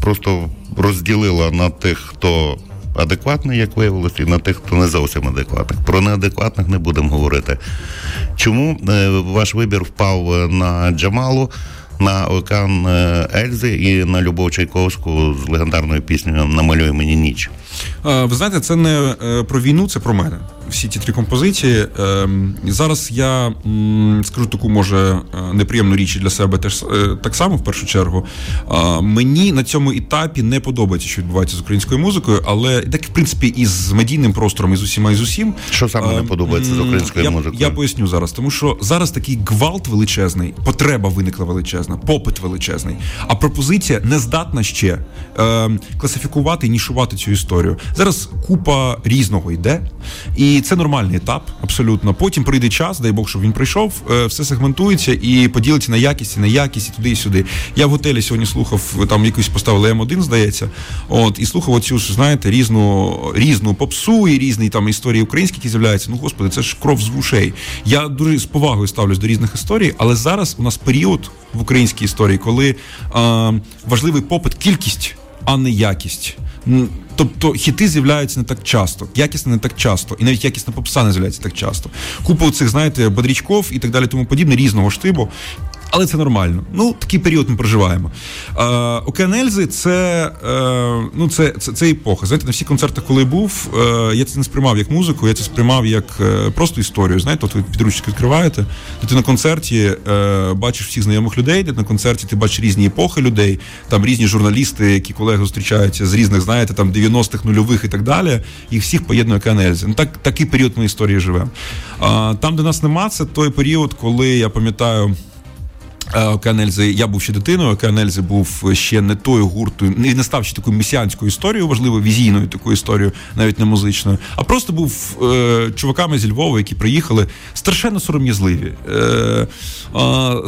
Speaker 1: просто розділила на тих, хто. Адекватний, як виявилося, і на тих, хто не зовсім адекватних. Про неадекватних не будемо говорити. Чому е, ваш вибір впав на Джамалу, на океан е, Ельзи і на Любов Чайковську з легендарною піснею Намалюй мені ніч?
Speaker 2: Е, Ви знаєте, це не е, про війну, це про мене. Всі ті три композиції. Ем, Зараз я скажу таку, може, неприємну річ для себе теж так само в першу чергу. Мені на цьому етапі не подобається, що відбувається з українською музикою, але так, в принципі, і з медійним простором, і з усіма, і з усім.
Speaker 1: Що саме не
Speaker 2: Ем,
Speaker 1: подобається з українською
Speaker 2: я,
Speaker 1: музикою?
Speaker 2: Я поясню зараз, тому що зараз такий гвалт величезний, потреба виникла величезна, попит величезний, а пропозиція не здатна ще е, класифікувати і нішувати цю історію. Зараз купа різного йде, і це нормальний етап, абсолютно. Потім прийде час, дай Бог, щоб він прийшов, е, все сегментується і поділиться на якість, і на якість, і туди, і сюди. Я в готелі сьогодні слухав, там якусь поставили М1, здається. От, і слухав оцю, знаєте, різну, різну попсу і різні там історії українські, які з'являються. Ну, господи, це ж кров з вушей. Я дуже з повагою ставлюсь до різних історій, але зараз у нас період в українській історії, коли е, важливий попит, кількість, а не якість. Тобто хіти з'являються не так часто, якісно не так часто, і навіть якісна попса не з'являється так часто. Купа цих, знаєте, бодрічков і так далі, тому подібне, різного штибу. Але це нормально. Ну, такий період ми проживаємо. Е, Океан Ельзи це, е, ну, це, це, це епоха. Знаєте, на всіх концертах, коли був, е, я це не сприймав як музику, я це сприймав як е, просто історію. Знаєте, от ви підручник відкриваєте, де ти на концерті е, бачиш всіх знайомих людей, де на концерті ти бачиш різні епохи людей, там різні журналісти, які колеги зустрічаються з різних, знаєте, там 90-х, нульових і так далі. Їх всіх поєднує Океан Ельзи. Ну, так, такий період ми історії живемо. А, там, де нас нема, це той період, коли я пам'ятаю. Е, я був ще дитиною. Океанельзи був ще не тою гуртою, не став ще такою месіанською історією, важливо візійною такою історією, навіть не музичною, а просто був е, чуваками зі Львова, які приїхали страшенно сором'язливі. Е, е,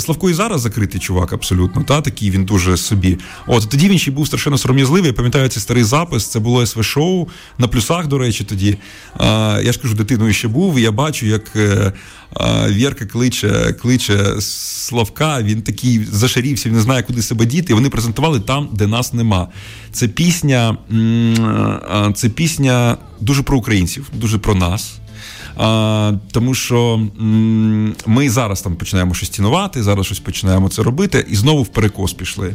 Speaker 2: Славко і зараз закритий чувак, абсолютно. Та такий він дуже собі. От тоді він ще був страшенно сором'язливий. Я пам'ятаю цей старий запис. Це було СВ шоу на плюсах. До речі, тоді. Е, я ж кажу, дитиною ще був. І я бачу, як. Вірка кличе, кличе Славка, він такий зашарівся, він не знає, куди себе діти. І вони презентували там, де нас нема. Це пісня, це пісня дуже про українців, дуже про нас. А, тому що м, ми зараз там починаємо щось цінувати, зараз щось починаємо це робити, і знову в перекос пішли.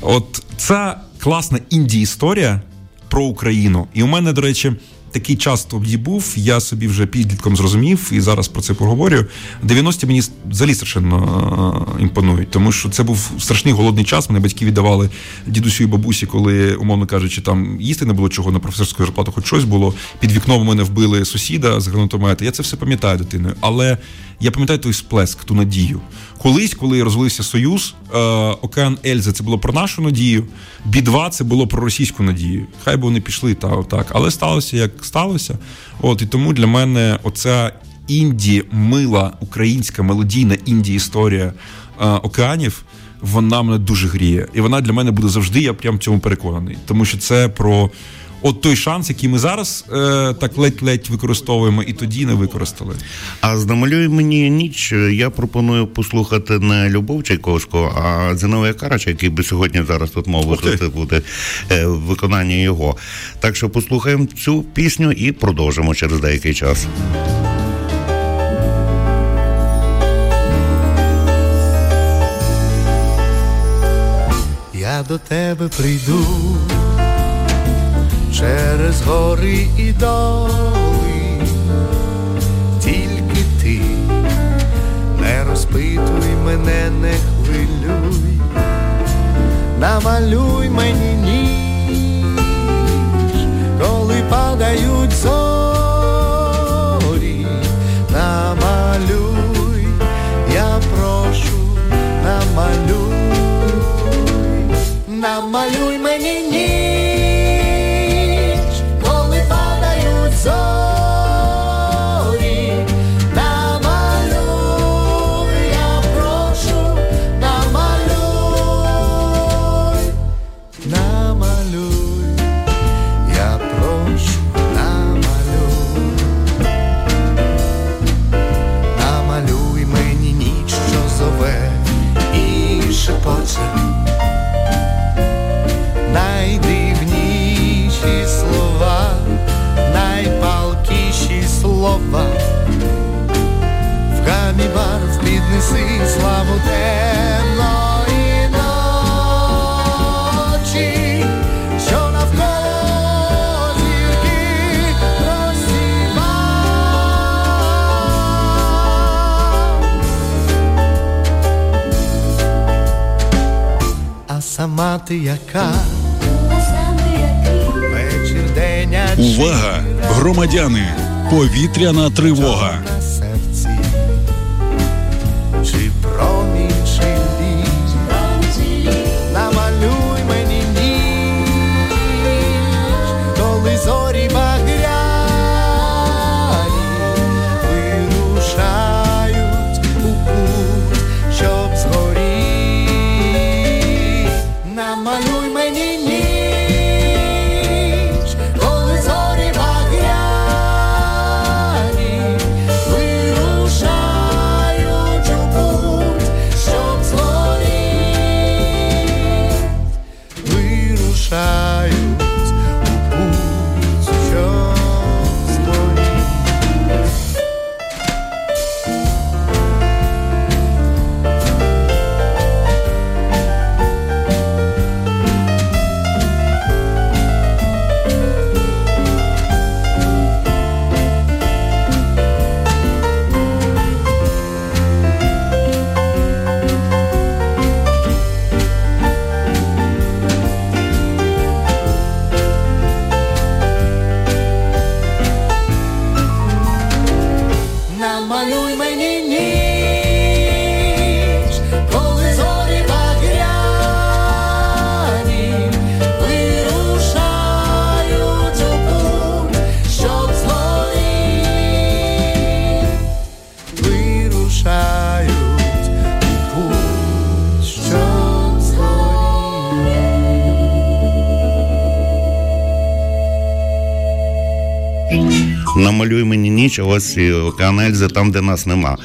Speaker 2: От це класна інді-історія про Україну. І у мене, до речі, такий час тоді був. Я собі вже підлітком зрозумів і зараз про це поговорю. 90-ті мені взагалі страшенно е, імпонують, тому що це був страшний голодний час. Мене батьки віддавали дідусю і бабусі, коли, умовно кажучи, там їсти не було чого на професорську зарплату, хоч щось було. Під вікном у мене вбили сусіда з гранатомета. Я це все пам'ятаю дитиною. Але я пам'ятаю той сплеск, ту надію. Колись, коли розвалився Союз, е, Океан Ельзи це було про нашу надію, Бі-2 це було про російську надію. Хай би вони пішли та так, але сталося як сталося. От і тому для мене оця інді, мила українська мелодійна інді історія е, океанів. Вона мене дуже гріє, і вона для мене буде завжди. Я прям цьому переконаний, тому що це про от той шанс, який ми зараз е, так ледь-ледь використовуємо, і тоді не використали.
Speaker 1: А з намалюй мені ніч. Я пропоную послухати не Любов Чайковського, а Зіновія Карача, який би сьогодні зараз тут мав виходити буде е, виконання його. Так що послухаємо цю пісню і продовжимо через деякий час.
Speaker 7: Я до тебе прийду через гори і доли, тільки ти не розпитуй мене, не хвилюй, намалюй мені ніч, коли падають зорі, намалюй, я прошу, намалюй. Намалюй мені ніч, піднеси славу темної ночі, що навколо зірки розсіва. А сама ти яка?
Speaker 3: Увага! Громадяни! Повітряна тривога.
Speaker 1: Ось і там, де нас нема.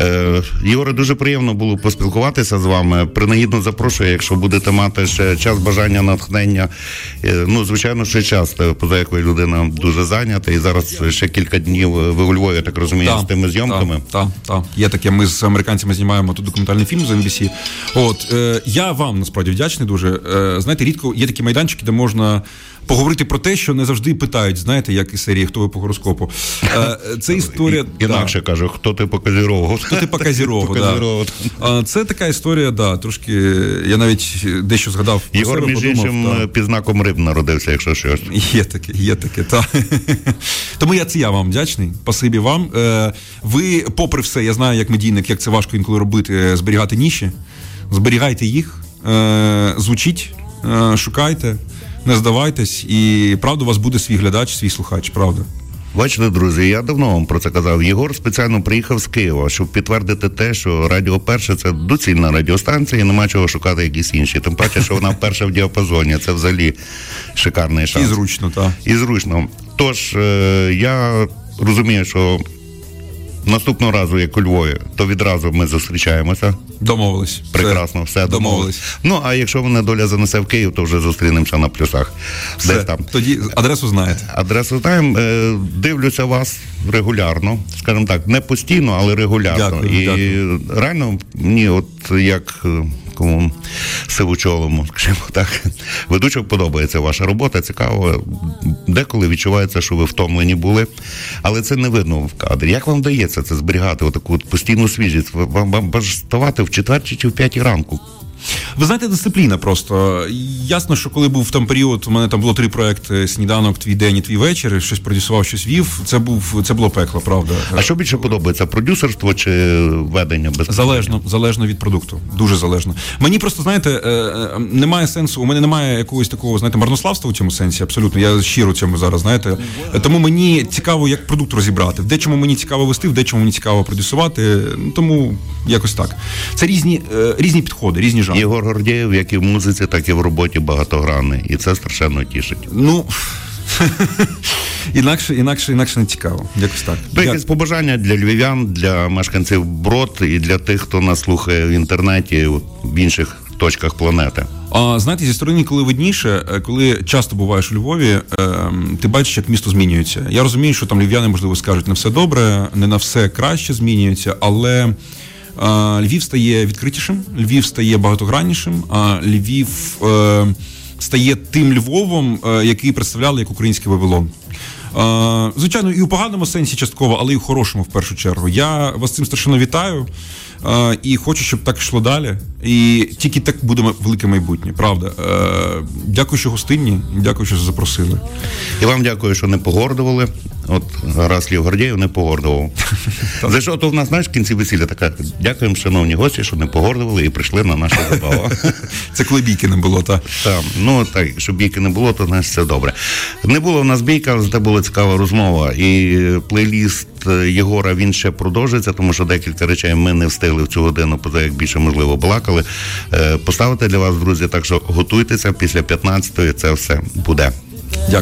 Speaker 1: Е, Єгоре, дуже приємно було поспілкуватися з вами. Принагідно запрошую, якщо будете мати ще час бажання, натхнення. Е, Ну, звичайно, ще час, е, поза як ви людина дуже зайнята, і зараз ще кілька днів е, ви у Львові, я так розумію, з тими зйомками.
Speaker 2: Так, так, так. Є таке. Ми з американцями знімаємо тут документальний фільм з NBC. От е, я вам насправді вдячний дуже. Е, знаєте, рідко є такі майданчики, де можна. Поговорити про те, що не завжди питають, знаєте, як із серії хто ви по гороскопу. Е, Це історія
Speaker 1: І- Інакше кажу, хто ти по Козірову?
Speaker 2: Хто ти по Казірову, да. Це така історія, да, трошки. Я навіть дещо згадав.
Speaker 1: Єгор, між іншим,
Speaker 2: да.
Speaker 1: під знаком риб народився, якщо щось.
Speaker 2: Є таке, є таке, так. Тому я це я вам вдячний. Спасибі вам. Е, ви, попри все, я знаю, як медійник, як це важко інколи робити, е, зберігати ніші. Зберігайте їх, е, звучіть, шукайте, не здавайтесь, і правда, у вас буде свій глядач, свій слухач, правда.
Speaker 1: Бачите, друзі, я давно вам про це казав. Єгор спеціально приїхав з Києва, щоб підтвердити те, що Радіо Перше це доцільна радіостанція, і нема чого шукати якісь інші. Тим паче, що вона перша в діапазоні. Це взагалі шикарний
Speaker 2: І
Speaker 1: шанс.
Speaker 2: зручно, так.
Speaker 1: І зручно. Тож е, я розумію, що наступного разу, як у Львові, то відразу ми зустрічаємося.
Speaker 2: Домовились.
Speaker 1: Прекрасно, все, домовились. Ну а якщо мене доля занесе в Київ, то вже зустрінемося на плюсах.
Speaker 2: Все.
Speaker 1: Десь там.
Speaker 2: Тоді адресу знаєте.
Speaker 1: Адресу знаємо, е, дивлюся вас регулярно, скажімо так, не постійно, але регулярно.
Speaker 2: Дякую,
Speaker 1: і
Speaker 2: дякую.
Speaker 1: реально мені, от як кому сивучолому, скажімо так, ведучок подобається ваша робота, цікаво. Деколи відчувається, що ви втомлені були, але це не видно в кадрі. Як вам вдається це зберігати, отаку от постійну свіжість? Вам, вам ставати в четвертій чи в п'ятій ранку?
Speaker 2: Ви знаєте, дисципліна просто. Ясно, що коли був там період, у мене там було три проекти: сніданок, твій день і твій вечір. Щось продюсував, щось вів. Це був це було пекло, правда.
Speaker 1: А що більше подобається? Продюсерство чи ведення без
Speaker 2: Залежно, залежно від продукту, дуже залежно. Мені просто знаєте, е, е, немає сенсу. У мене немає якогось такого знаєте, марнославства у цьому сенсі. Абсолютно, я щиро цьому зараз. Знаєте, тому мені цікаво, як продукт розібрати. В дечому мені цікаво вести, в дечому мені цікаво продюсувати. Ну, Тому якось так. Це різні, е, різні підходи, різні жанри.
Speaker 1: Єгор Гордєєв, як і в музиці, так і в роботі багатогранний. І це страшенно тішить.
Speaker 2: Ну інакше, інакше, інакше не цікаво. Якось так. Я-
Speaker 1: якесь побажання для львів'ян, для мешканців Брод і для тих, хто нас слухає в інтернеті в інших точках планети.
Speaker 2: А знаєте, зі сторони, коли видніше, е, коли часто буваєш у Львові, е, ти бачиш, як місто змінюється. Я розумію, що там львів'яни, можливо, скажуть, не все добре, не на все краще змінюється, але Львів стає відкритішим, Львів стає багатограннішим, а Львів е, стає тим Львовом, е, який представляли як український Вавилон. Звичайно, і у поганому сенсі частково, але і у хорошому в першу чергу. Я вас цим страшенно вітаю і хочу, щоб так йшло далі. І тільки так буде велике майбутнє, правда. Е, дякую, що гостинні, дякую, що запросили.
Speaker 1: І вам дякую, що не погордували. От раз Лів Гордєєв не погордував. За що то в нас, знаєш, в кінці весілля така. Дякуємо, шановні гості, що не погордували і прийшли на нашу забаву.
Speaker 2: Це коли бійки не було, та
Speaker 1: Так, ну так, щоб бійки не було, то значить все добре. Не було в нас бійка, зате була цікава розмова. І плейліст е, Єгора він ще продовжиться, тому що декілька речей ми не встигли в цю годину, поза як більше можливо балакали. Е, Поставити для вас, друзі, так що готуйтеся після 15-ї це все буде.